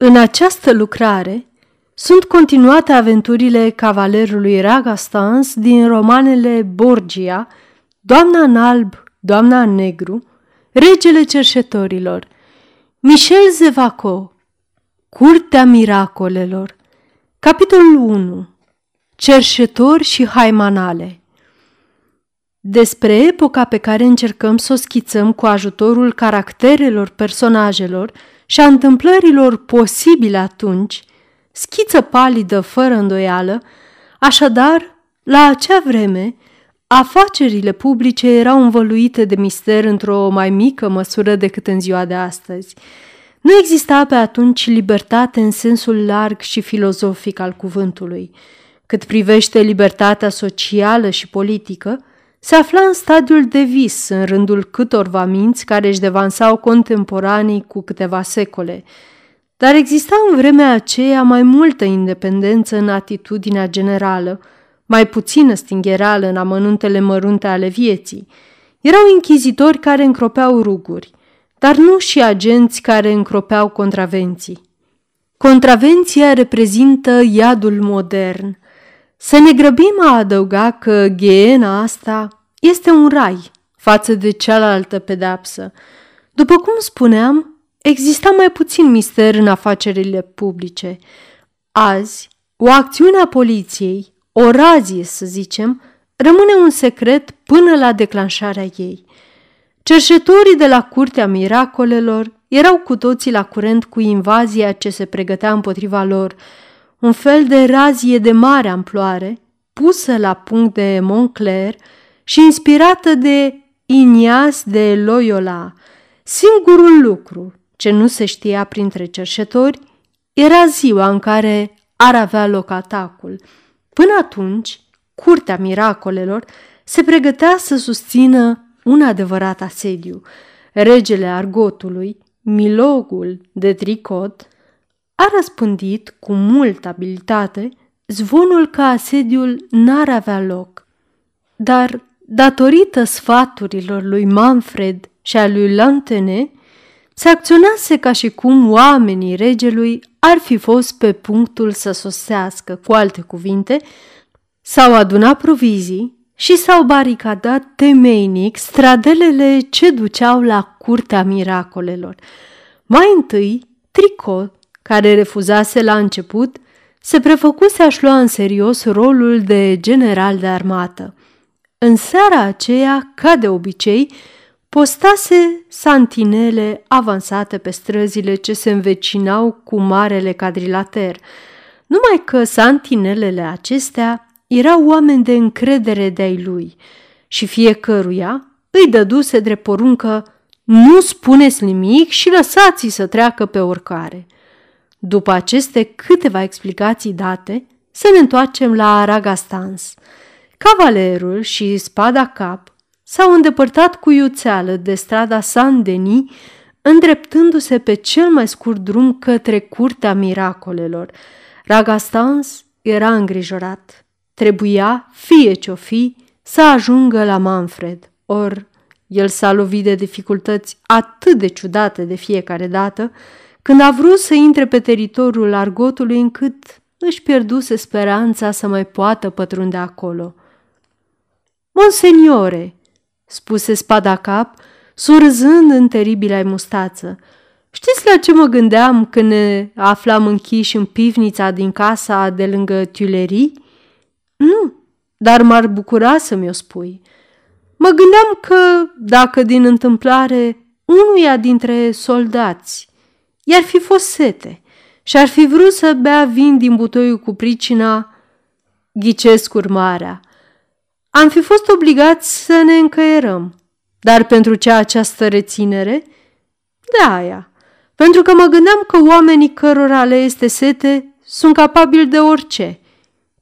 În această lucrare sunt continuate aventurile cavalerului Ragastans din romanele Borgia, Doamna în alb, Doamna în negru, Regele cerșetorilor, Michel Zevaco, Curtea miracolelor, capitolul 1, Cerșetori și haimanale. Despre epoca pe care încercăm să o schițăm cu ajutorul caracterelor personajelor și a întâmplărilor posibile atunci, schiță palidă fără îndoială, așadar, la acea vreme, afacerile publice erau învăluite de mister într-o mai mică măsură decât în ziua de astăzi. Nu exista pe atunci libertate în sensul larg și filozofic al cuvântului. Cât privește libertatea socială și politică, se afla în stadiul de vis în rândul câtorva minți care își devansau contemporanii cu câteva secole. Dar exista în vremea aceea mai multă independență în atitudinea generală, mai puțină stinghereală în amănuntele mărunte ale vieții. Erau închizitori care încropeau ruguri, dar nu și agenți care încropeau contravenții. Contravenția reprezintă iadul modern – să ne grăbim a adăuga că ghiena asta este un rai față de cealaltă pedapsă. După cum spuneam, exista mai puțin mister în afacerile publice. Azi, o acțiune a poliției, o razie să zicem, rămâne un secret până la declanșarea ei. Cerșetorii de la Curtea Miracolelor erau cu toții la curent cu invazia ce se pregătea împotriva lor, un fel de razie de mare amploare, pusă la punct de Montclair și inspirată de Inias de Loyola. Singurul lucru ce nu se știa printre cerșetori era ziua în care ar avea loc atacul. Până atunci, curtea miracolelor se pregătea să susțină un adevărat asediu. Regele Argotului, milogul de tricot, a răspândit cu multă abilitate zvonul că asediul n-ar avea loc. Dar, datorită sfaturilor lui Manfred și a lui Lantene, se acționase ca și cum oamenii regelui ar fi fost pe punctul să sosească, cu alte cuvinte, s-au adunat provizii și s-au baricadat temeinic stradelele ce duceau la curtea miracolelor. Mai întâi, Tricot care refuzase la început, se prefăcuse a-și lua în serios rolul de general de armată. În seara aceea, ca de obicei, postase santinele avansate pe străzile ce se învecinau cu marele cadrilater, numai că santinelele acestea erau oameni de încredere de-ai lui și fiecăruia îi dăduse drept poruncă nu spuneți nimic și lăsați-i să treacă pe oricare – după aceste câteva explicații date, să ne întoarcem la Aragastans. Cavalerul și spada cap s-au îndepărtat cu iuțeală de strada Saint-Denis, îndreptându-se pe cel mai scurt drum către curtea miracolelor. Ragastans era îngrijorat. Trebuia, fie ce-o fi, să ajungă la Manfred. Or, el s-a lovit de dificultăți atât de ciudate de fiecare dată, când a vrut să intre pe teritoriul argotului încât își pierduse speranța să mai poată pătrunde acolo. Monseniore, spuse spada cap, surzând în teribila mustață, știți la ce mă gândeam când ne aflam închiși în pivnița din casa de lângă Tuilerii? Nu, dar m-ar bucura să mi-o spui. Mă gândeam că, dacă din întâmplare unuia dintre soldați i-ar fi fost sete și ar fi vrut să bea vin din butoiul cu pricina ghicesc urmarea. Am fi fost obligați să ne încăierăm, dar pentru ce această reținere? De aia, pentru că mă gândeam că oamenii cărora le este sete sunt capabili de orice,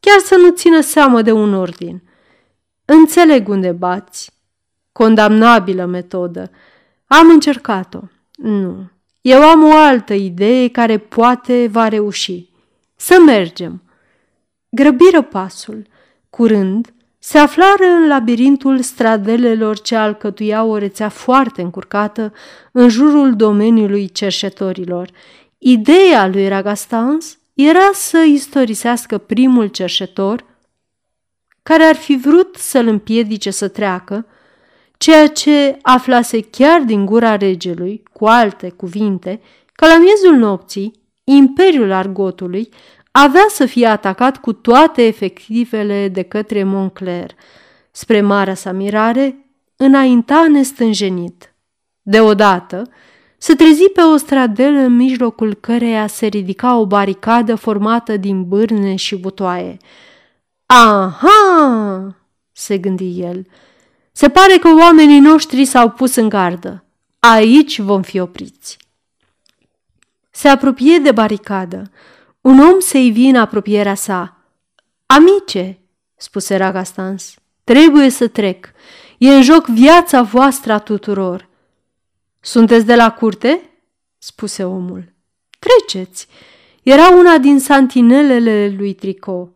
chiar să nu țină seamă de un ordin. Înțeleg unde bați. Condamnabilă metodă. Am încercat-o. Nu, eu am o altă idee care poate va reuși. Să mergem. Grăbiră pasul. Curând, se aflară în labirintul stradelelor ce alcătuiau o rețea foarte încurcată în jurul domeniului cerșetorilor. Ideea lui Ragastans era să istorisească primul cerșetor care ar fi vrut să-l împiedice să treacă, ceea ce aflase chiar din gura regelui, cu alte cuvinte, că la miezul nopții, Imperiul Argotului avea să fie atacat cu toate efectivele de către Moncler. Spre marea sa mirare, înainta nestânjenit. Deodată, se trezi pe o stradelă în mijlocul căreia se ridica o baricadă formată din bârne și butoaie. Aha! se gândi el. Se pare că oamenii noștri s-au pus în gardă. Aici vom fi opriți. Se apropie de baricadă. Un om se ivi în apropierea sa. Amice, spuse Ragastans, trebuie să trec. E în joc viața voastră a tuturor. Sunteți de la curte? spuse omul. Treceți! Era una din santinelele lui Tricot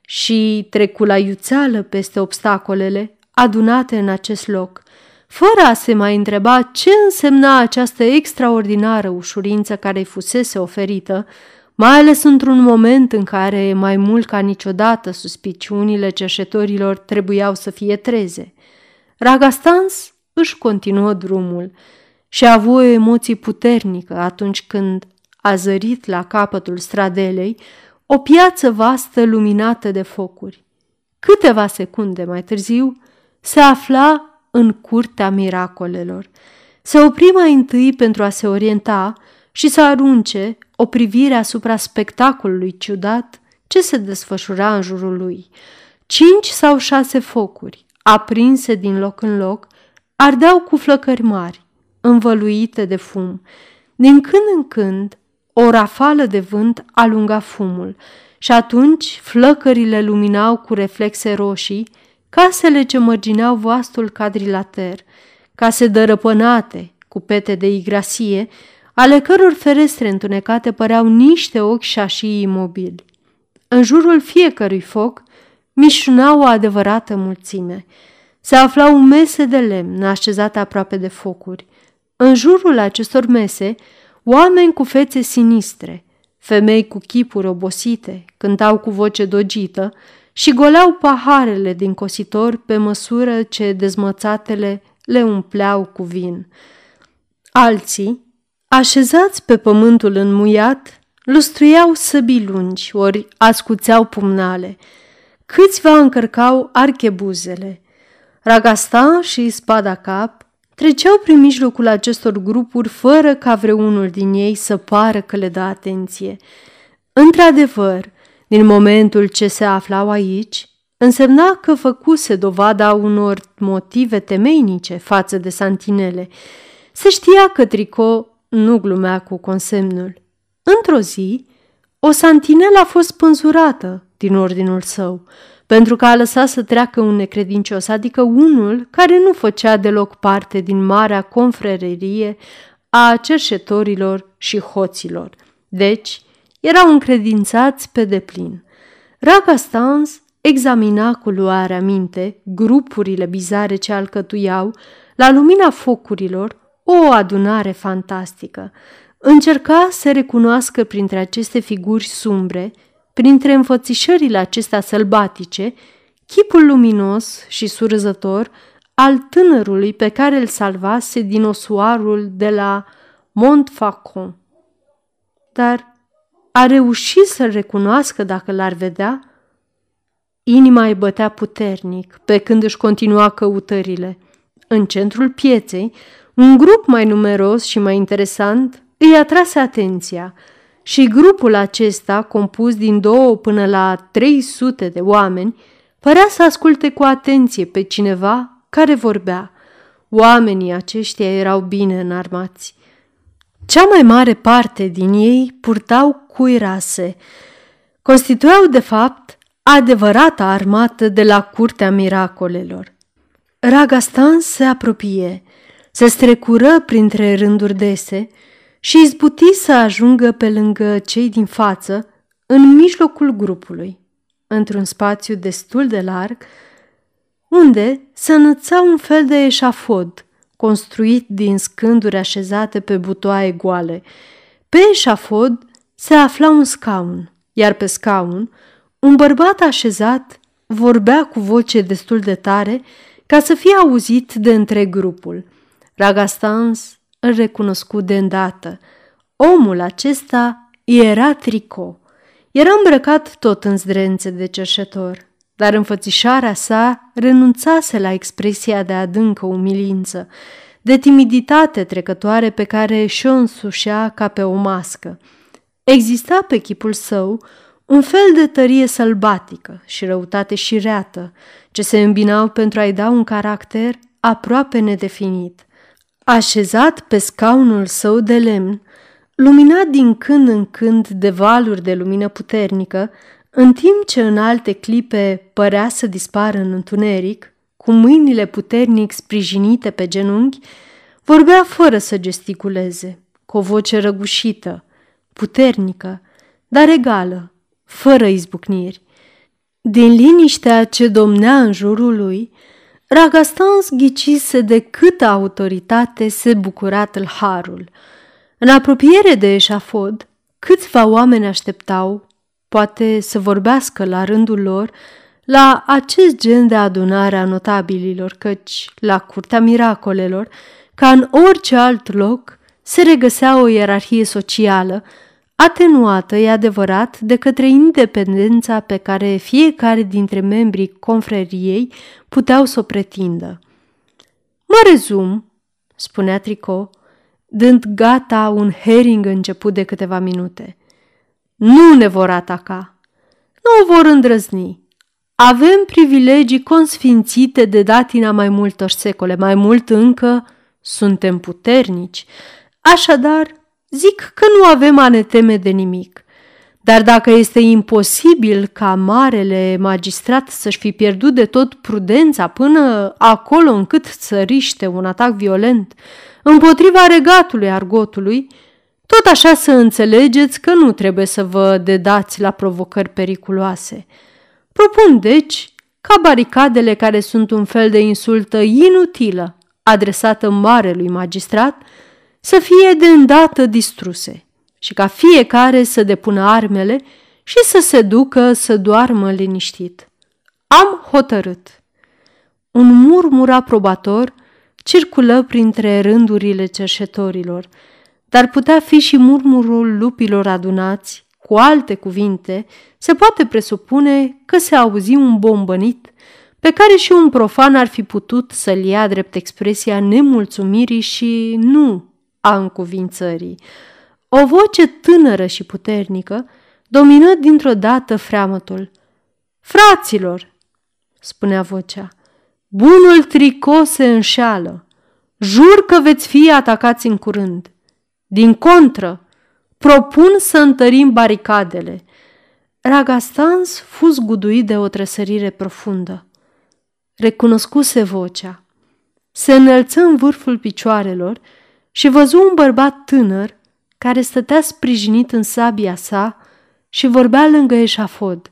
și trecu la iuțeală peste obstacolele adunate în acest loc, fără a se mai întreba ce însemna această extraordinară ușurință care îi fusese oferită, mai ales într-un moment în care, mai mult ca niciodată, suspiciunile cerșetorilor trebuiau să fie treze. Ragastans își continuă drumul și a avut o emoție puternică atunci când a zărit la capătul stradelei o piață vastă luminată de focuri. Câteva secunde mai târziu se afla în curtea miracolelor. Se opri mai întâi pentru a se orienta și să arunce o privire asupra spectacolului ciudat ce se desfășura în jurul lui. Cinci sau șase focuri, aprinse din loc în loc, ardeau cu flăcări mari, învăluite de fum. Din când în când, o rafală de vânt alunga fumul și atunci flăcările luminau cu reflexe roșii casele ce mărgineau vastul cadrilater, case dărăpânate cu pete de igrasie, ale căror ferestre întunecate păreau niște ochi șașii imobili. În jurul fiecărui foc mișuna o adevărată mulțime. Se aflau mese de lemn așezate aproape de focuri. În jurul acestor mese Oameni cu fețe sinistre, femei cu chipuri obosite, cântau cu voce dogită și goleau paharele din cositor pe măsură ce dezmățatele le umpleau cu vin. Alții, așezați pe pământul înmuiat, lustruiau săbii lungi, ori ascuțeau pumnale. Câțiva încărcau archebuzele. Ragasta și spada cap treceau prin mijlocul acestor grupuri fără ca vreunul din ei să pară că le dă atenție. Într-adevăr, din momentul ce se aflau aici, însemna că făcuse dovada unor motive temeinice față de santinele. Se știa că Trico nu glumea cu consemnul. Într-o zi, o santinelă a fost pânzurată din ordinul său, pentru că a lăsat să treacă un necredincios, adică unul care nu făcea deloc parte din marea confrererie a cerșetorilor și hoților. Deci, erau încredințați pe deplin. Raga Stans examina cu luarea minte grupurile bizare ce alcătuiau, la lumina focurilor, o adunare fantastică. Încerca să recunoască printre aceste figuri sumbre printre înfățișările acestea sălbatice, chipul luminos și surzător al tânărului pe care îl salvase din osoarul de la Montfaucon. Dar a reușit să-l recunoască dacă l-ar vedea? Inima îi bătea puternic pe când își continua căutările. În centrul pieței, un grup mai numeros și mai interesant îi atrase atenția – și grupul acesta, compus din două până la 300 de oameni, părea să asculte cu atenție pe cineva care vorbea. Oamenii aceștia erau bine înarmați. Cea mai mare parte din ei purtau cuirase. Constituiau, de fapt, adevărata armată de la curtea miracolelor. Ragastan se apropie, se strecură printre rânduri dese și izbuti să ajungă pe lângă cei din față, în mijlocul grupului, într-un spațiu destul de larg, unde se înăța un fel de eșafod construit din scânduri așezate pe butoaie goale. Pe eșafod se afla un scaun, iar pe scaun un bărbat așezat vorbea cu voce destul de tare ca să fie auzit de întreg grupul. Ragastans îl recunoscu de îndată. Omul acesta era Trico. Era îmbrăcat tot în zdrențe de cerșetor, dar înfățișarea sa renunțase la expresia de adâncă umilință, de timiditate trecătoare pe și-o și însușea ca pe o mască. Exista pe chipul său un fel de tărie sălbatică și răutate șireată, ce se îmbinau pentru a-i da un caracter aproape nedefinit. Așezat pe scaunul său de lemn, luminat din când în când de valuri de lumină puternică, în timp ce în alte clipe părea să dispară în întuneric, cu mâinile puternic sprijinite pe genunchi, vorbea fără să gesticuleze, cu o voce răgușită, puternică, dar egală, fără izbucniri. Din liniștea ce domnea în jurul lui, Ragastans ghicise de câtă autoritate se bucura harul. În apropiere de eșafod, câțiva oameni așteptau, poate să vorbească la rândul lor, la acest gen de adunare a notabililor, căci, la curtea miracolelor, ca în orice alt loc, se regăsea o ierarhie socială, atenuată, e adevărat, de către independența pe care fiecare dintre membrii confreriei puteau să o pretindă. Mă rezum, spunea Trico, dând gata un herring început de câteva minute. Nu ne vor ataca, nu o vor îndrăzni. Avem privilegii consfințite de datina mai multor secole, mai mult încă suntem puternici. Așadar, zic că nu avem a ne teme de nimic. Dar dacă este imposibil ca marele magistrat să-și fi pierdut de tot prudența până acolo încât să riște un atac violent împotriva regatului argotului, tot așa să înțelegeți că nu trebuie să vă dedați la provocări periculoase. Propun, deci, ca baricadele care sunt un fel de insultă inutilă adresată marelui magistrat să fie de îndată distruse și ca fiecare să depună armele și să se ducă să doarmă liniștit. Am hotărât. Un murmur aprobator circulă printre rândurile cerșetorilor, dar putea fi și murmurul lupilor adunați. Cu alte cuvinte, se poate presupune că se auzi un bombănit pe care și un profan ar fi putut să-l ia drept expresia nemulțumirii și nu a încuvințării. O voce tânără și puternică domină dintr-o dată freamătul. Fraților, spunea vocea, bunul tricot se înșeală. Jur că veți fi atacați în curând. Din contră, propun să întărim baricadele. Ragastans fu zguduit de o trăsărire profundă. Recunoscuse vocea. Se înălță în vârful picioarelor și văzu un bărbat tânăr care stătea sprijinit în sabia sa și vorbea lângă eșafod.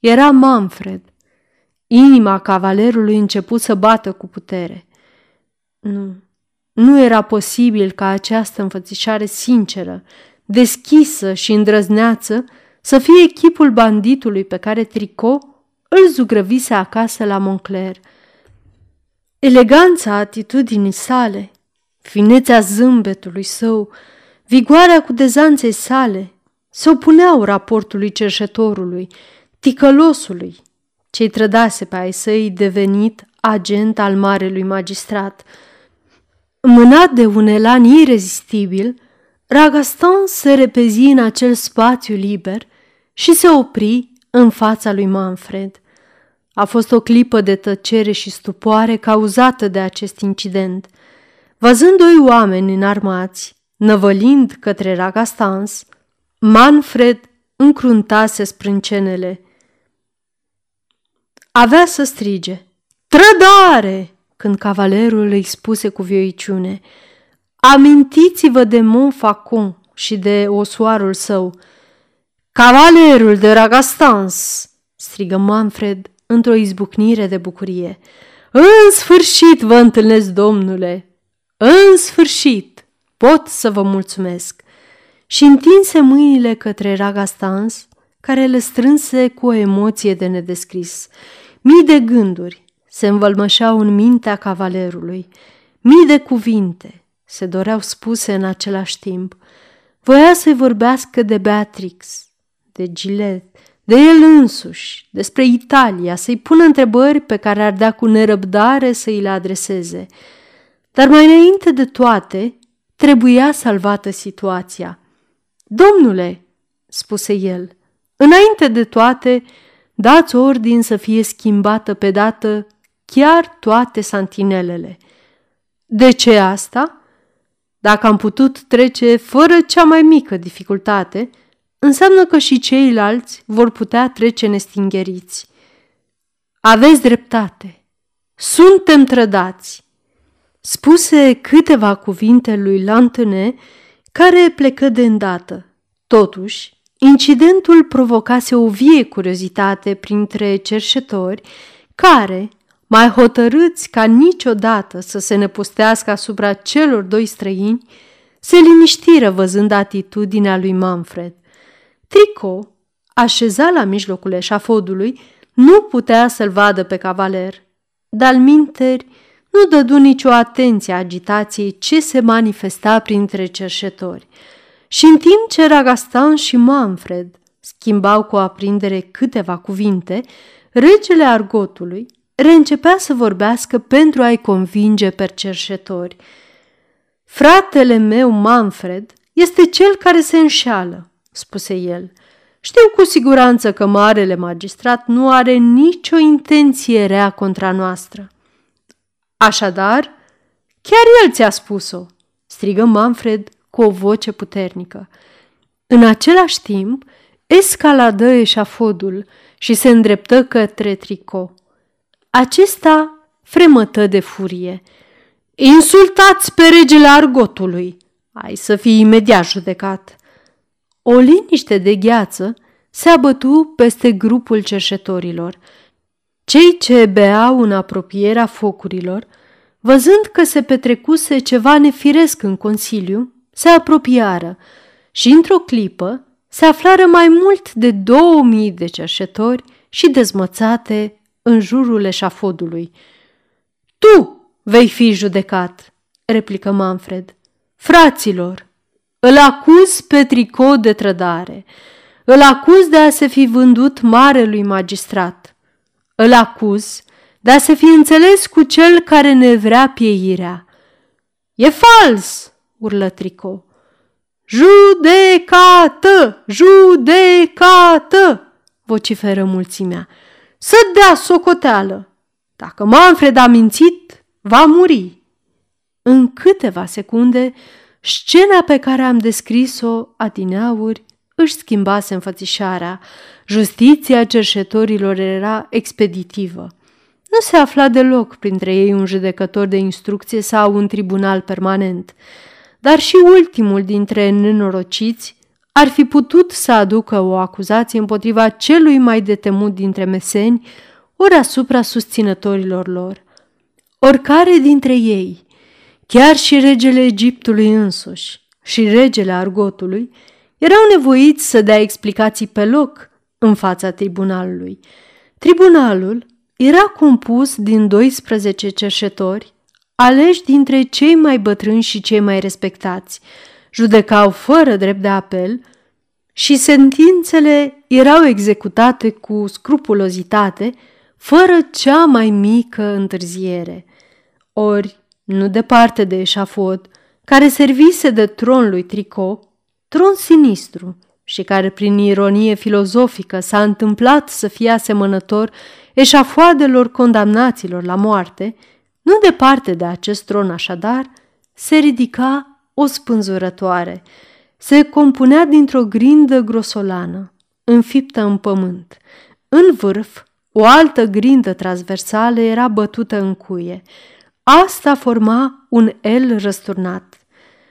Era Manfred. Inima cavalerului început să bată cu putere. Nu, nu era posibil ca această înfățișare sinceră, deschisă și îndrăzneață să fie chipul banditului pe care Tricot îl zugrăvise acasă la Moncler. Eleganța atitudinii sale, finețea zâmbetului său, vigoarea cu dezanței sale se opuneau raportului cerșetorului, ticălosului, ce-i trădase pe ai săi devenit agent al marelui magistrat. Mânat de un elan irezistibil, Ragastan se repezi în acel spațiu liber și se opri în fața lui Manfred. A fost o clipă de tăcere și stupoare cauzată de acest incident. Văzând doi oameni înarmați, năvălind către Ragastans, Manfred încruntase sprâncenele. Avea să strige, trădare, când cavalerul îi spuse cu vioiciune, amintiți-vă de Montfaucon și de osoarul său. Cavalerul de Ragastans, strigă Manfred într-o izbucnire de bucurie. În sfârșit vă întâlnesc, domnule! În sfârșit! Pot să vă mulțumesc! și întinse mâinile către Ragastans, care le strânse cu o emoție de nedescris. Mii de gânduri se învălmășeau în mintea cavalerului, mii de cuvinte se doreau spuse în același timp. Voia să-i vorbească de Beatrix, de Gillette, de el însuși, despre Italia, să-i pună întrebări pe care ar da cu nerăbdare să îi le adreseze. Dar mai înainte de toate, trebuia salvată situația. Domnule, spuse el, înainte de toate, dați ordin să fie schimbată pe dată chiar toate santinelele. De ce asta? Dacă am putut trece fără cea mai mică dificultate, înseamnă că și ceilalți vor putea trece nestingheriți. Aveți dreptate. Suntem trădați. Spuse câteva cuvinte lui Lantene, care plecă de îndată. Totuși, incidentul provocase o vie curiozitate printre cerșetori care, mai hotărâți ca niciodată să se nepustească asupra celor doi străini, se liniștiră văzând atitudinea lui Manfred. Trico, așezat la mijlocul eșafodului, nu putea să-l vadă pe cavaler, dar minteri nu dădu nicio atenție agitației ce se manifesta printre cerșetori. Și în timp ce Ragastan și Manfred schimbau cu aprindere câteva cuvinte, regele Argotului reîncepea să vorbească pentru a-i convinge pe cerșetori. Fratele meu, Manfred, este cel care se înșeală, spuse el. Știu cu siguranță că marele magistrat nu are nicio intenție rea contra noastră. Așadar, chiar el ți-a spus-o, strigă Manfred cu o voce puternică. În același timp, escaladă eșafodul și se îndreptă către tricou. Acesta fremătă de furie. Insultați pe regele argotului! Ai să fii imediat judecat! O liniște de gheață se abătu peste grupul cerșetorilor. Cei ce beau în apropierea focurilor, văzând că se petrecuse ceva nefiresc în consiliu, se apropiară și într-o clipă se aflară mai mult de două mii de cerșetori și dezmățate în jurul eșafodului. Tu vei fi judecat, replică Manfred. Fraților, îl acuz pe tricot de trădare, îl acuz de a se fi vândut marelui magistrat, îl acuz de a se fi înțeles cu cel care ne vrea pieirea. E fals, urlă Trico. Judecată! Judecată! vociferă mulțimea să dea socoteală. Dacă Manfred a mințit, va muri. În câteva secunde, scena pe care am descris-o adineauri își schimbase înfățișarea. Justiția cerșetorilor era expeditivă. Nu se afla deloc printre ei un judecător de instrucție sau un tribunal permanent, dar și ultimul dintre nenorociți ar fi putut să aducă o acuzație împotriva celui mai detemut dintre meseni, ori asupra susținătorilor lor. Oricare dintre ei, chiar și regele Egiptului însuși și regele Argotului, erau nevoiți să dea explicații pe loc în fața tribunalului. Tribunalul era compus din 12 cerșetori, aleși dintre cei mai bătrâni și cei mai respectați – judecau fără drept de apel și sentințele erau executate cu scrupulozitate, fără cea mai mică întârziere. Ori, nu departe de eșafod, care servise de tron lui Trico, tron sinistru și care prin ironie filozofică s-a întâmplat să fie asemănător eșafoadelor condamnaților la moarte, nu departe de acest tron așadar, se ridica o spânzurătoare. Se compunea dintr-o grindă grosolană, înfiptă în pământ. În vârf, o altă grindă transversală era bătută în cuie. Asta forma un L răsturnat.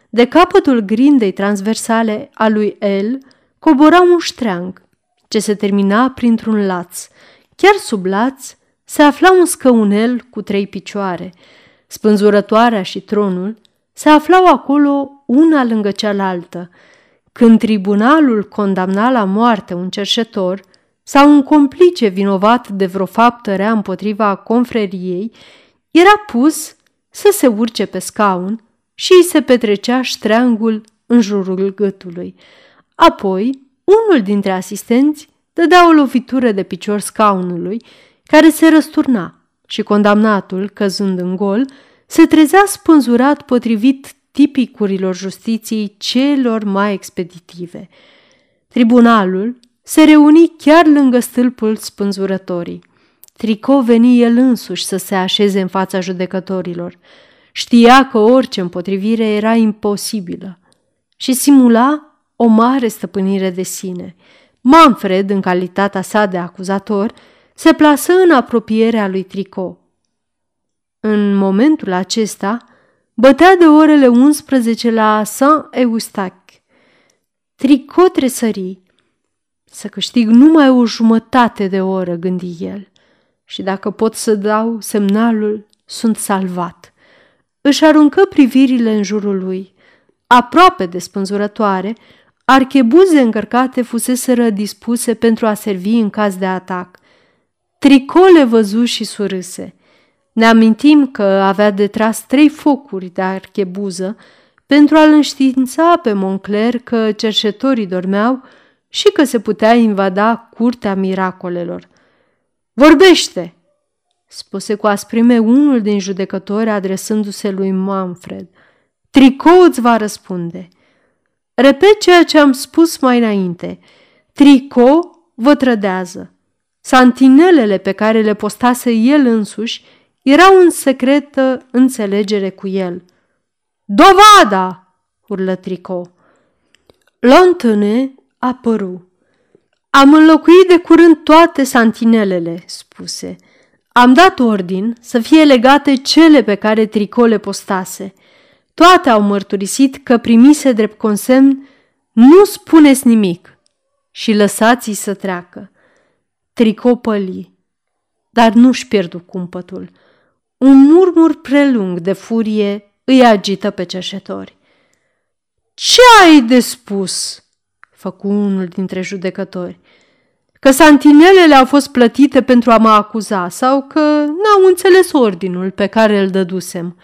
De capătul grindei transversale a lui L cobora un ștreang, ce se termina printr-un laț. Chiar sub laț se afla un scăunel cu trei picioare. Spânzurătoarea și tronul se aflau acolo una lângă cealaltă. Când tribunalul condamna la moarte un cerșetor sau un complice vinovat de vreo faptă rea împotriva confreriei, era pus să se urce pe scaun și îi se petrecea ștreangul în jurul gâtului. Apoi, unul dintre asistenți dădea o lovitură de picior scaunului, care se răsturna și condamnatul, căzând în gol, se trezea spânzurat potrivit tipicurilor justiției celor mai expeditive. Tribunalul se reuni chiar lângă stâlpul spânzurătorii. Trico veni el însuși să se așeze în fața judecătorilor. Știa că orice împotrivire era imposibilă și simula o mare stăpânire de sine. Manfred, în calitatea sa de acuzator, se plasă în apropierea lui Trico. În momentul acesta, bătea de orele 11 la Saint-Eustache. Trico tresări. Să câștig numai o jumătate de oră, gândi el. Și dacă pot să dau semnalul, sunt salvat. Își aruncă privirile în jurul lui. Aproape de spânzurătoare, archebuze încărcate fuseseră dispuse pentru a servi în caz de atac. Tricole văzu și surâse. Ne amintim că avea de tras trei focuri de archebuză pentru a-l înștiința pe Moncler că cerșetorii dormeau și că se putea invada curtea miracolelor. Vorbește!" spuse cu asprime unul din judecători adresându-se lui Manfred. Tricou îți va răspunde. Repet ceea ce am spus mai înainte. Tricou vă trădează. Santinelele pe care le postase el însuși erau în secretă înțelegere cu el. Dovada! urlă Tricou. Lontâne apăru. Am înlocuit de curând toate santinelele, spuse. Am dat ordin să fie legate cele pe care Tricou le postase. Toate au mărturisit că primise drept consemn nu spuneți nimic și lăsați-i să treacă. Tricou păli, dar nu-și pierdu cumpătul. Un murmur prelung de furie îi agită pe cerșetori. Ce ai de spus?" făcu unul dintre judecători. Că santinelele au fost plătite pentru a mă acuza sau că n-au înțeles ordinul pe care îl dădusem.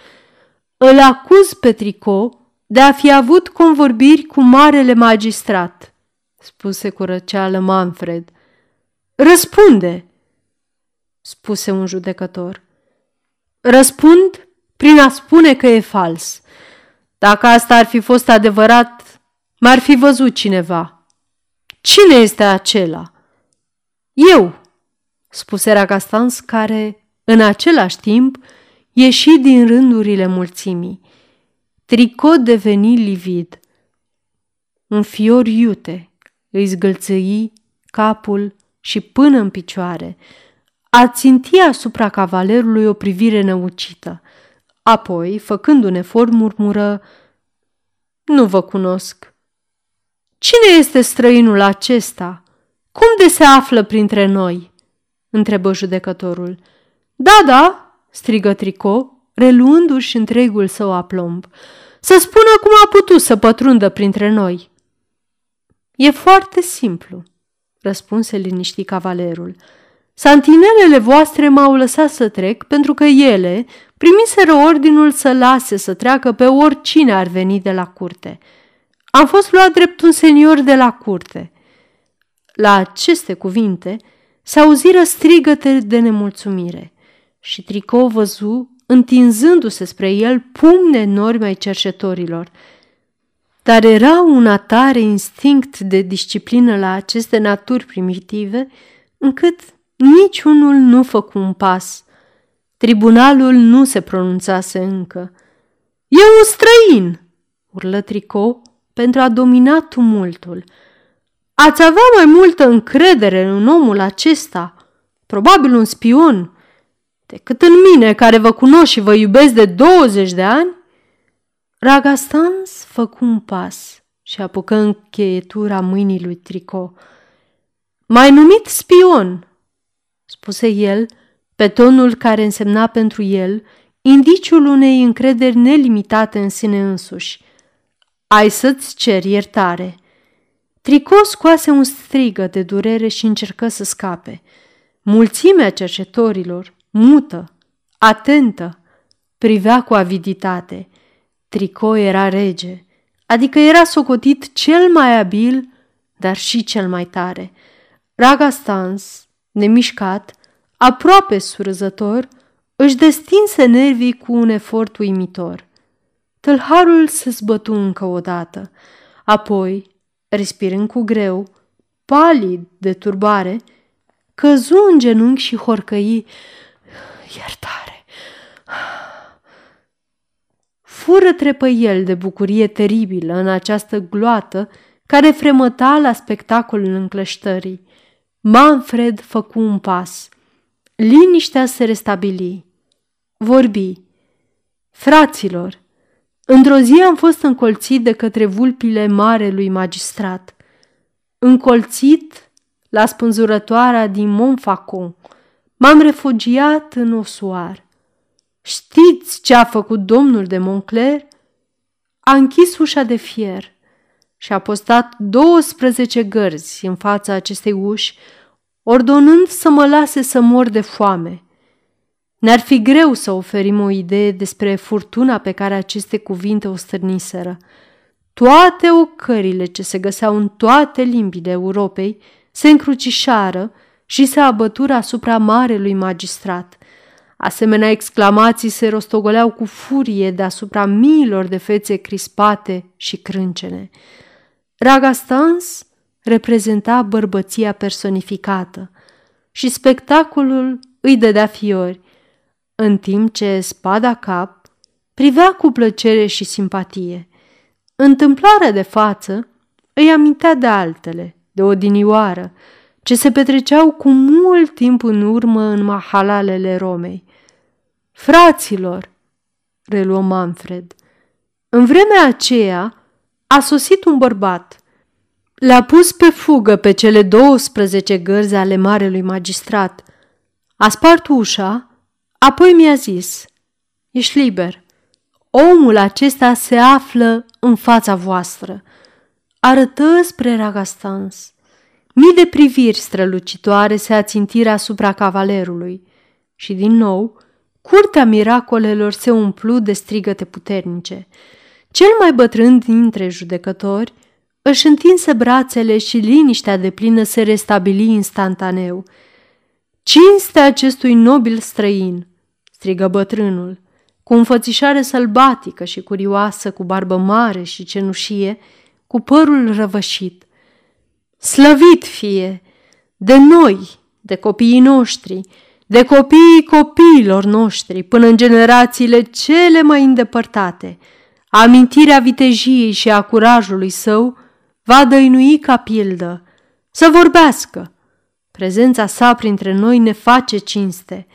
Îl acuz pe Trico de a fi avut convorbiri cu marele magistrat, spuse cu răceală Manfred. Răspunde, spuse un judecător. Răspund prin a spune că e fals. Dacă asta ar fi fost adevărat, m-ar fi văzut cineva. Cine este acela? Eu, spuse Ragastans, care, în același timp, ieși din rândurile mulțimii. Tricot deveni livid. Un fior iute îi zgâlțăi capul și până în picioare. A ținti asupra cavalerului o privire năucită. Apoi, făcând un efort, murmură, Nu vă cunosc. Cine este străinul acesta? Cum de se află printre noi?" întrebă judecătorul. Da, da, strigă Trico, reluându-și întregul său aplomb. Să spună cum a putut să pătrundă printre noi. E foarte simplu, răspunse liniștit cavalerul. Santinelele voastre m-au lăsat să trec pentru că ele primiseră ordinul să lase să treacă pe oricine ar veni de la curte. Am fost luat drept un senior de la curte. La aceste cuvinte s-auziră strigăte de nemulțumire și Tricou văzu, întinzându-se spre el, pumne enorme ai cercetorilor. Dar era un atare instinct de disciplină la aceste naturi primitive, încât niciunul nu făcu un pas. Tribunalul nu se pronunțase încă. E un străin!" urlă Tricou pentru a domina tumultul. Ați avea mai multă încredere în omul acesta, probabil un spion, decât în mine, care vă cunosc și vă iubesc de 20 de ani? Ragastans făcu un pas și apucă încheietura mâinii lui Trico. Mai numit spion, spuse el, pe tonul care însemna pentru el indiciul unei încrederi nelimitate în sine însuși. Ai să-ți cer iertare. Tricot scoase un strigă de durere și încercă să scape. Mulțimea cercetorilor, mută, atentă, privea cu aviditate. Tricot era rege, adică era socotit cel mai abil, dar și cel mai tare. Raga Stans, nemișcat, aproape surzător, își destinse nervii cu un efort uimitor. Tâlharul se zbătu încă o dată, apoi, respirând cu greu, palid de turbare, căzu în genunchi și horcăi, iertare. Fură trepăiel de bucurie teribilă în această gloată care fremăta la spectacolul înclăștării. Manfred făcu un pas. Liniștea se restabili. Vorbi. Fraților, într-o zi am fost încolțit de către vulpile marelui magistrat. Încolțit la spânzurătoarea din Montfaucon, m-am refugiat în Osoar. Știți ce a făcut domnul de Moncler? A închis ușa de fier și a postat 12 gărzi în fața acestei uși, ordonând să mă lase să mor de foame. Ne-ar fi greu să oferim o idee despre furtuna pe care aceste cuvinte o stârniseră. Toate ocările ce se găseau în toate limbile Europei se încrucișară și se abătură asupra marelui magistrat. Asemenea exclamații se rostogoleau cu furie deasupra miilor de fețe crispate și crâncene. Ragastans reprezenta bărbăția personificată și spectacolul îi dădea fiori, în timp ce spada cap privea cu plăcere și simpatie. Întâmplarea de față îi amintea de altele, de odinioară, ce se petreceau cu mult timp în urmă în mahalalele Romei. Fraților, reluă Manfred, în vremea aceea a sosit un bărbat. Le-a pus pe fugă pe cele 12 gărzi ale marelui magistrat. A spart ușa, apoi mi-a zis, ești liber. Omul acesta se află în fața voastră. Arătă spre Ragastans. Mii de priviri strălucitoare se ațintiră asupra cavalerului și, din nou, curtea miracolelor se umplu de strigăte puternice. Cel mai bătrân dintre judecători își întinse brațele și liniștea de plină se restabili instantaneu. Cinstea acestui nobil străin, strigă bătrânul, cu înfățișare sălbatică și curioasă, cu barbă mare și cenușie, cu părul răvășit. Slăvit fie de noi, de copiii noștri, de copiii copiilor noștri, până în generațiile cele mai îndepărtate. Amintirea vitejiei și a curajului său va dăinui ca pildă, să vorbească. Prezența sa printre noi ne face cinste.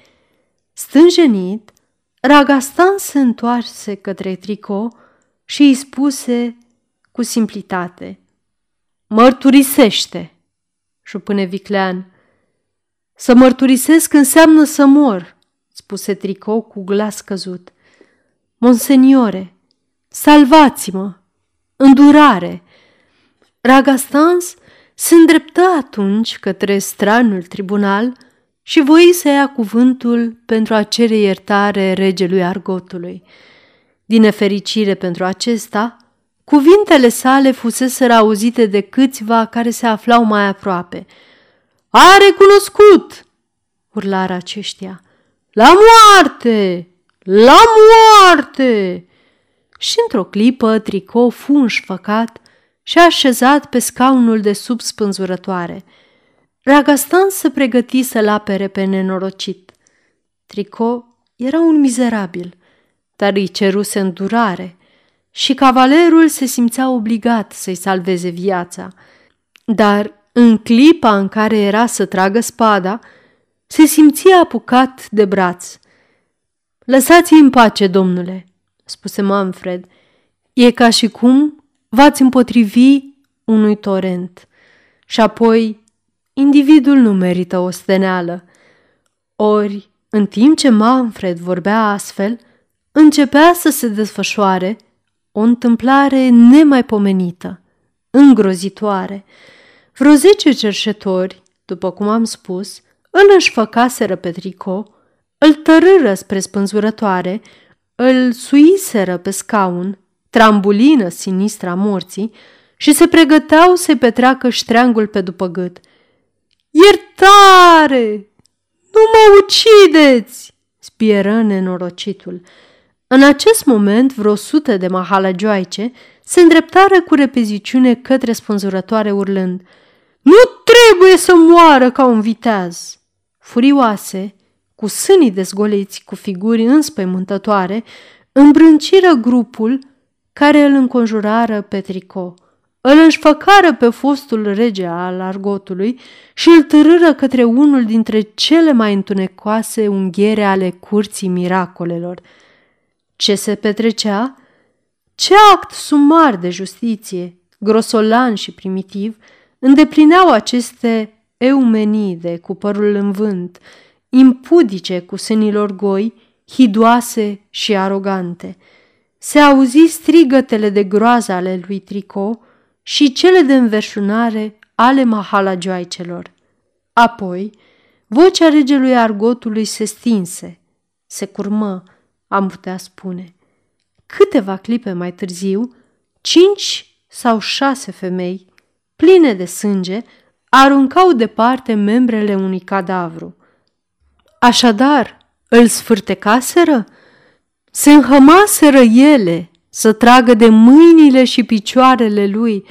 Stânjenit, Ragastan se întoarse către Trico și îi spuse cu simplitate. Mărturisește, șupâne Viclean. Să mărturisesc înseamnă să mor, spuse Trico cu glas căzut. Monseniore, salvați-mă! Îndurare! Ragastans se îndreptă atunci către stranul tribunal și voi să ia cuvântul pentru a cere iertare regelui Argotului. Din nefericire pentru acesta, cuvintele sale fuseseră auzite de câțiva care se aflau mai aproape. A recunoscut!" urlară aceștia. La moarte! La moarte! Și într-o clipă, Tricou fu înșfăcat și așezat pe scaunul de sub spânzurătoare. Ragastan se pregăti să-l apere pe nenorocit. Trico era un mizerabil, dar îi ceruse îndurare și cavalerul se simțea obligat să-i salveze viața. Dar în clipa în care era să tragă spada, se simțea apucat de braț. Lăsați în pace, domnule, spuse Manfred. E ca și cum v-ați împotrivi unui torent. Și apoi, individul nu merită o steneală. Ori, în timp ce Manfred vorbea astfel, începea să se desfășoare o întâmplare nemaipomenită. îngrozitoare. Vreo zece cerșetori, după cum am spus, îl înșfăcaseră pe tricou, îl tărâră spre spânzurătoare, îl suiseră pe scaun, trambulină sinistra morții și se pregăteau să-i petreacă ștreangul pe după gât. Iertare! Nu mă ucideți! spieră nenorocitul. În acest moment, vreo sută de mahalagioaice se îndreptară cu repeziciune către spânzurătoare urlând Nu trebuie să moară ca un viteaz! Furioase, cu sânii dezgoliți, cu figuri înspăimântătoare, îmbrânciră grupul care îl înconjurară pe tricou. Îl înșfăcară pe fostul rege al argotului și îl târâră către unul dintre cele mai întunecoase unghiere ale curții miracolelor. Ce se petrecea? Ce act sumar de justiție, grosolan și primitiv, îndeplineau aceste eumenide cu părul în vânt, impudice cu sânilor goi, hidoase și arogante. Se auzi strigătele de groază ale lui Trico și cele de înverșunare ale mahalagioaicelor. Apoi, vocea regelui argotului se stinse, se curmă, am putea spune. Câteva clipe mai târziu, cinci sau șase femei, pline de sânge, aruncau departe membrele unui cadavru. Așadar, îl sfârtecaseră? Se înhămaseră ele să tragă de mâinile și picioarele lui,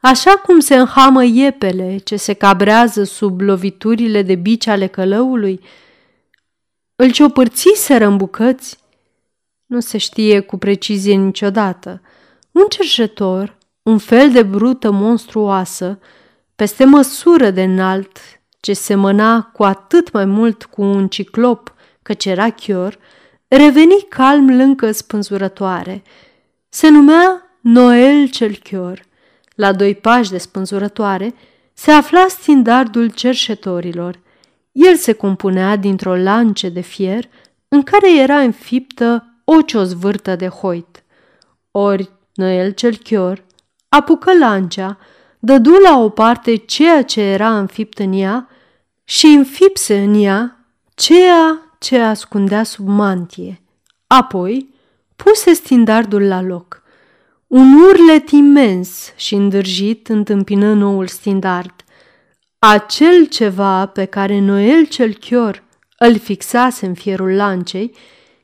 așa cum se înhamă iepele ce se cabrează sub loviturile de bici ale călăului? Îl ciopărțiseră în bucăți? Nu se știe cu precizie niciodată. Un cerșetor, un fel de brută monstruoasă, peste măsură de înalt, ce semăna cu atât mai mult cu un ciclop, căci era chior, reveni calm lângă spânzurătoare. Se numea Noel cel chior. La doi pași de spânzurătoare se afla stindardul cerșetorilor. El se compunea dintr-o lance de fier în care era înfiptă o ciozvârtă de hoit. Ori Noel cel chior apucă lancea, dădu la o parte ceea ce era înfipt în ea și înfipse în ea ceea ce ascundea sub mantie. Apoi puse stindardul la loc. Un urlet imens și îndârjit întâmpină noul stindard. Acel ceva pe care Noel cel chior îl fixase în fierul lancei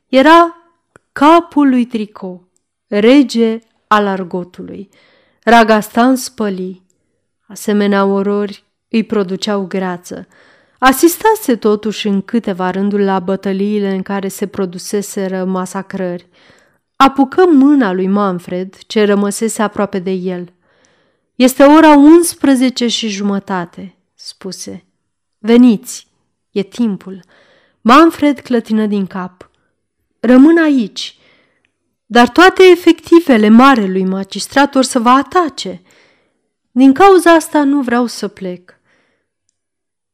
era capul lui Trico, rege al argotului. Ragastan spăli. Asemenea orori îi produceau greață. Asistase totuși în câteva rânduri la bătăliile în care se produseseră masacrări. Apucă mâna lui Manfred, ce rămăsese aproape de el. Este ora 11 și jumătate, spuse. Veniți, e timpul. Manfred clătină din cap. Rămân aici, dar toate efectivele marelui magistrat or să vă atace. Din cauza asta nu vreau să plec.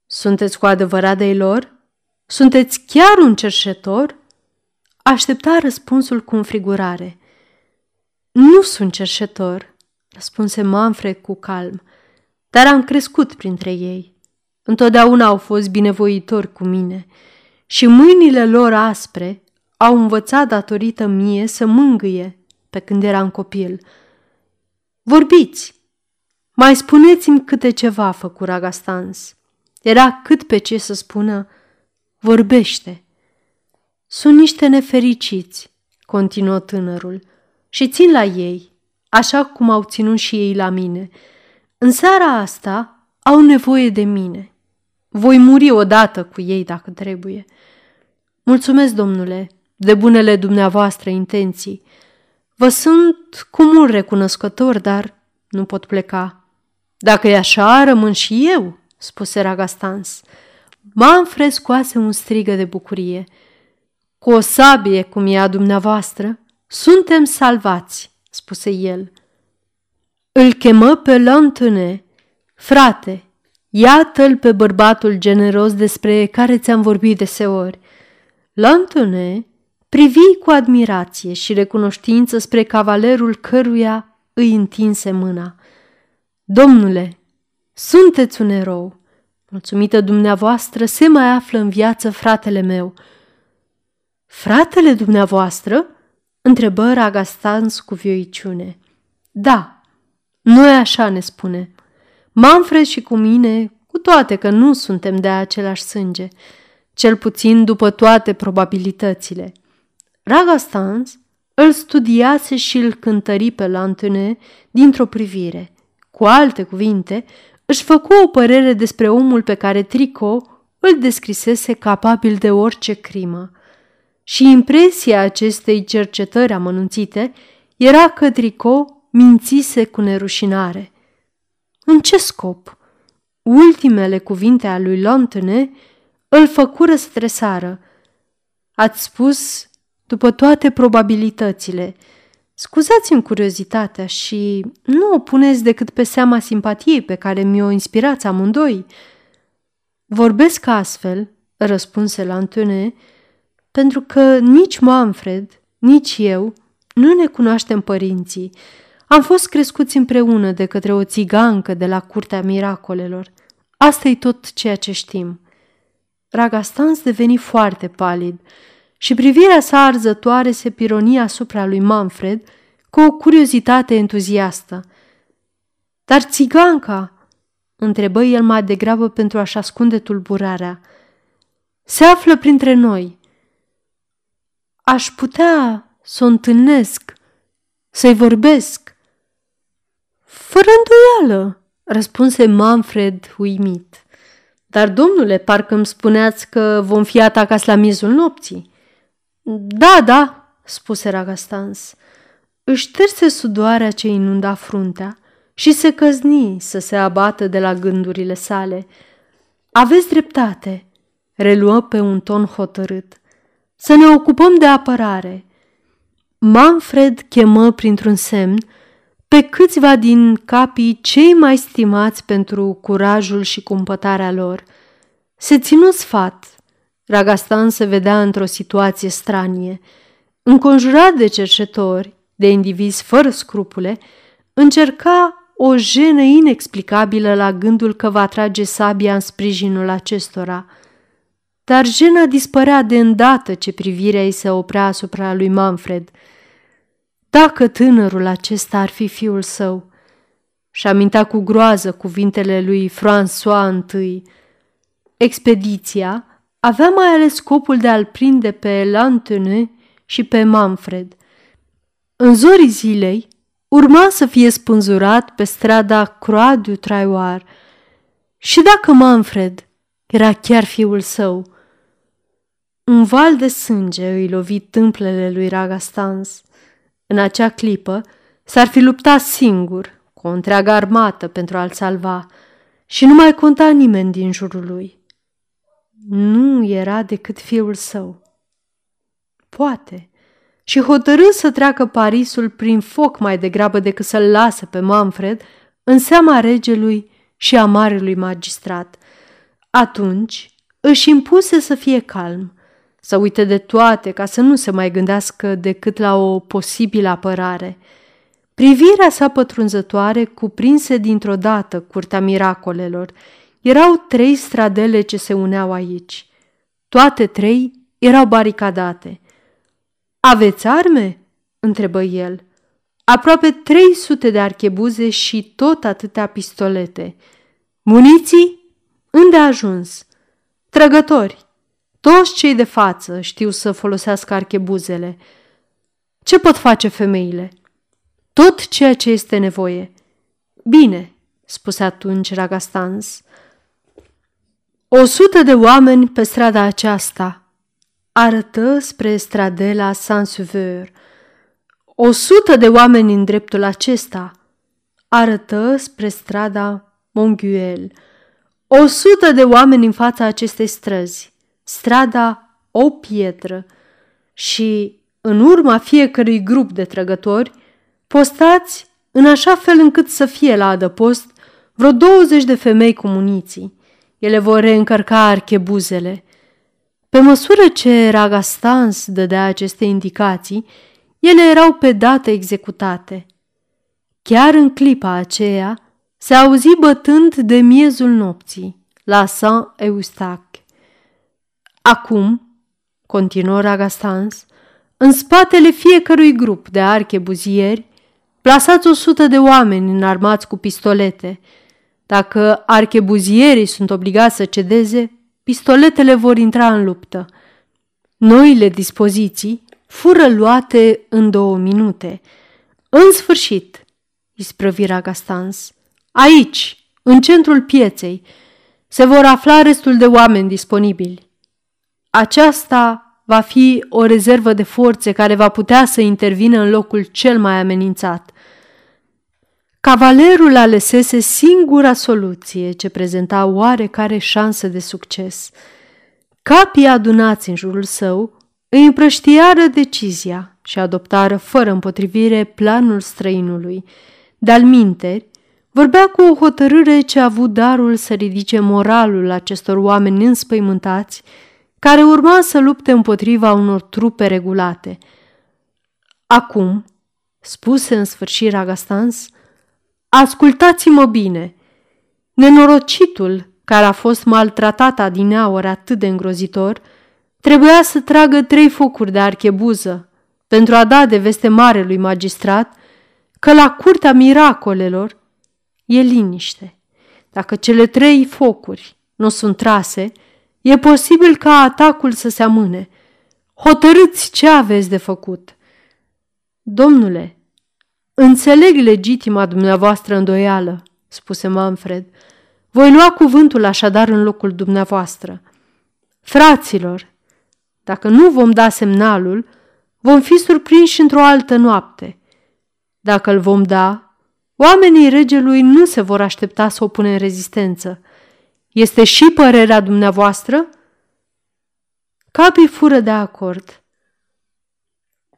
Sunteți cu adevărat de lor? Sunteți chiar un cerșetor? Aștepta răspunsul cu înfrigurare. Nu sunt cerșetor, răspunse Manfred cu calm, dar am crescut printre ei. Întotdeauna au fost binevoitori cu mine și mâinile lor aspre au învățat datorită mie să mângâie pe când eram copil. Vorbiți! Mai spuneți-mi câte ceva, făcu Ragastans. Era cât pe ce să spună, vorbește. Sunt niște nefericiți, continuă tânărul, și țin la ei, așa cum au ținut și ei la mine. În seara asta au nevoie de mine. Voi muri odată cu ei dacă trebuie. Mulțumesc, domnule, de bunele dumneavoastră intenții. Vă sunt cu mult recunoscător, dar nu pot pleca. Dacă e așa, rămân și eu, spuse Ragastans. Manfred scoase un strigă de bucurie. Cu o sabie cum e a dumneavoastră, suntem salvați, spuse el. Îl chemă pe Lantune. Frate, iată-l pe bărbatul generos despre care ți-am vorbit deseori. Lantune privi cu admirație și recunoștință spre cavalerul căruia îi întinse mâna. Domnule, sunteți un erou. Mulțumită dumneavoastră, se mai află în viață fratele meu. Fratele dumneavoastră? întrebă Ragastans cu vioiciune. Da, noi așa ne spune. Manfred și cu mine, cu toate că nu suntem de același sânge, cel puțin după toate probabilitățile. Ragastans îl studiase și îl cântări pe Lantune dintr-o privire. Cu alte cuvinte, își făcu o părere despre omul pe care Trico îl descrisese capabil de orice crimă. Și impresia acestei cercetări amănunțite era că Trico mințise cu nerușinare. În ce scop? Ultimele cuvinte ale lui Lantune îl făcură stresară. Ați spus, după toate probabilitățile, Scuzați-mi curiozitatea și nu o puneți decât pe seama simpatiei pe care mi-o inspirați amândoi. Vorbesc astfel, răspunse Lantune, pentru că nici Manfred, nici eu nu ne cunoaștem părinții. Am fost crescuți împreună de către o țigancă de la curtea miracolelor. Asta e tot ceea ce știm. Ragastans deveni foarte palid și privirea sa arzătoare se pironia asupra lui Manfred cu o curiozitate entuziastă. Dar țiganca, întrebă el mai degrabă pentru a-și ascunde tulburarea, se află printre noi. Aș putea să o întâlnesc, să-i vorbesc. Fără îndoială, răspunse Manfred uimit. Dar, domnule, parcă îmi spuneați că vom fi atacați la miezul nopții. Da, da, spuse Ragastans. Își șterse sudoarea ce inunda fruntea și se căzni să se abată de la gândurile sale. Aveți dreptate, reluă pe un ton hotărât. Să ne ocupăm de apărare. Manfred chemă printr-un semn pe câțiva din capii cei mai stimați pentru curajul și cumpătarea lor. Se ținu sfat. Ragastan se vedea într-o situație stranie. Înconjurat de cercetori, de indivizi fără scrupule, încerca o jenă inexplicabilă la gândul că va trage sabia în sprijinul acestora. Dar jena dispărea de îndată ce privirea ei se oprea asupra lui Manfred. Dacă tânărul acesta ar fi fiul său, și amintea cu groază cuvintele lui François I. Expediția avea mai ales scopul de a-l prinde pe Lantene și pe Manfred. În zorii zilei, urma să fie spânzurat pe strada Croix du Traioir. Și dacă Manfred era chiar fiul său, un val de sânge îi lovi tâmplele lui Ragastans. În acea clipă s-ar fi luptat singur cu o întreagă armată pentru a-l salva și nu mai conta nimeni din jurul lui. Nu era decât fiul său. Poate, și hotărâ să treacă Parisul prin foc mai degrabă decât să-l lasă pe Manfred în seama regelui și a marelui magistrat. Atunci își impuse să fie calm, să uite de toate ca să nu se mai gândească decât la o posibilă apărare. Privirea sa pătrunzătoare cuprinse dintr-o dată curtea miracolelor. Erau trei stradele ce se uneau aici. Toate trei erau baricadate – aveți arme?" întrebă el. Aproape 300 de archebuze și tot atâtea pistolete. Muniții? Unde a ajuns? Trăgători. Toți cei de față știu să folosească archebuzele. Ce pot face femeile? Tot ceea ce este nevoie. Bine, spuse atunci Ragastans. O sută de oameni pe strada aceasta, arătă spre stradela Saint-Sauveur. O sută de oameni în dreptul acesta arătă spre strada Monguel. O sută de oameni în fața acestei străzi, strada O Pietră și în urma fiecărui grup de trăgători, postați în așa fel încât să fie la adăpost vreo 20 de femei cu muniții. Ele vor reîncărca archebuzele – pe măsură ce Ragastans dădea aceste indicații, ele erau pe dată executate. Chiar în clipa aceea, se auzi bătând de miezul nopții la Saint-Eustache. Acum, continuă Ragastans, în spatele fiecărui grup de archebuzieri, plasați o sută de oameni înarmați cu pistolete. Dacă archebuzierii sunt obligați să cedeze, pistoletele vor intra în luptă. Noile dispoziții fură luate în două minute. În sfârșit, isprăvira Gastans, aici, în centrul pieței, se vor afla restul de oameni disponibili. Aceasta va fi o rezervă de forțe care va putea să intervină în locul cel mai amenințat. Cavalerul alesese singura soluție ce prezenta oarecare șansă de succes. Capii adunați în jurul său îi împrăștiară decizia și adoptară fără împotrivire planul străinului. De-al minteri, vorbea cu o hotărâre ce a avut darul să ridice moralul acestor oameni înspăimântați care urma să lupte împotriva unor trupe regulate. Acum, spuse în sfârșit Ragastans, ascultați-mă bine. Nenorocitul care a fost maltratat adineaori atât de îngrozitor, trebuia să tragă trei focuri de archebuză pentru a da de veste marelui magistrat că la curtea miracolelor e liniște. Dacă cele trei focuri nu sunt trase, E posibil ca atacul să se amâne. Hotărâți ce aveți de făcut. Domnule, înțeleg legitima dumneavoastră îndoială, spuse Manfred. Voi lua cuvântul așadar în locul dumneavoastră. Fraților, dacă nu vom da semnalul, vom fi surprinși într-o altă noapte. Dacă îl vom da, oamenii regelui nu se vor aștepta să opune în rezistență. Este și părerea dumneavoastră? Capii fură de acord.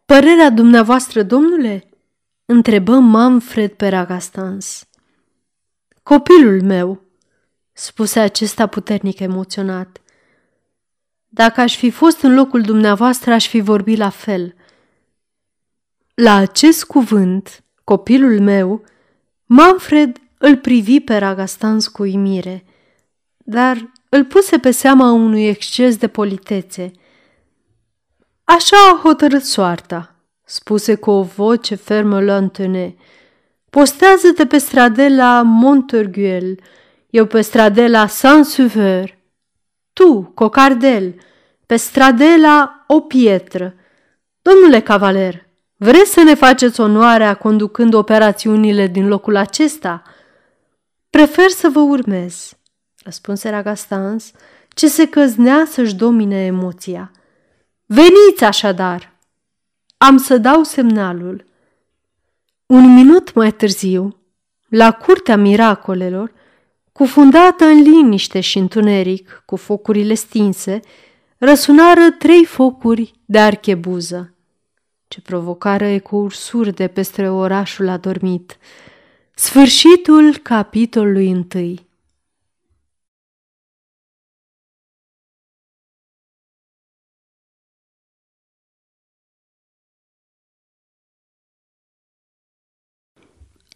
Părerea dumneavoastră, domnule? Întrebă Manfred pe Ragastans. Copilul meu, spuse acesta puternic emoționat. Dacă aș fi fost în locul dumneavoastră, aș fi vorbit la fel. La acest cuvânt, copilul meu, Manfred îl privi pe Ragastans cu uimire – dar îl puse pe seama unui exces de politețe. Așa a hotărât soarta, spuse cu o voce fermă Lantene. Postează-te pe stradela Montorguel, eu pe stradela Saint-Sauveur, tu, Cocardel, pe stradela O Pietră. Domnule cavaler, vreți să ne faceți onoarea conducând operațiunile din locul acesta? Prefer să vă urmez răspunse Ragastans, ce se căznea să-și domine emoția. Veniți așadar! Am să dau semnalul. Un minut mai târziu, la curtea miracolelor, cufundată în liniște și întuneric, cu focurile stinse, răsunară trei focuri de archebuză, ce provocară ecouri surde peste orașul adormit. Sfârșitul capitolului întâi.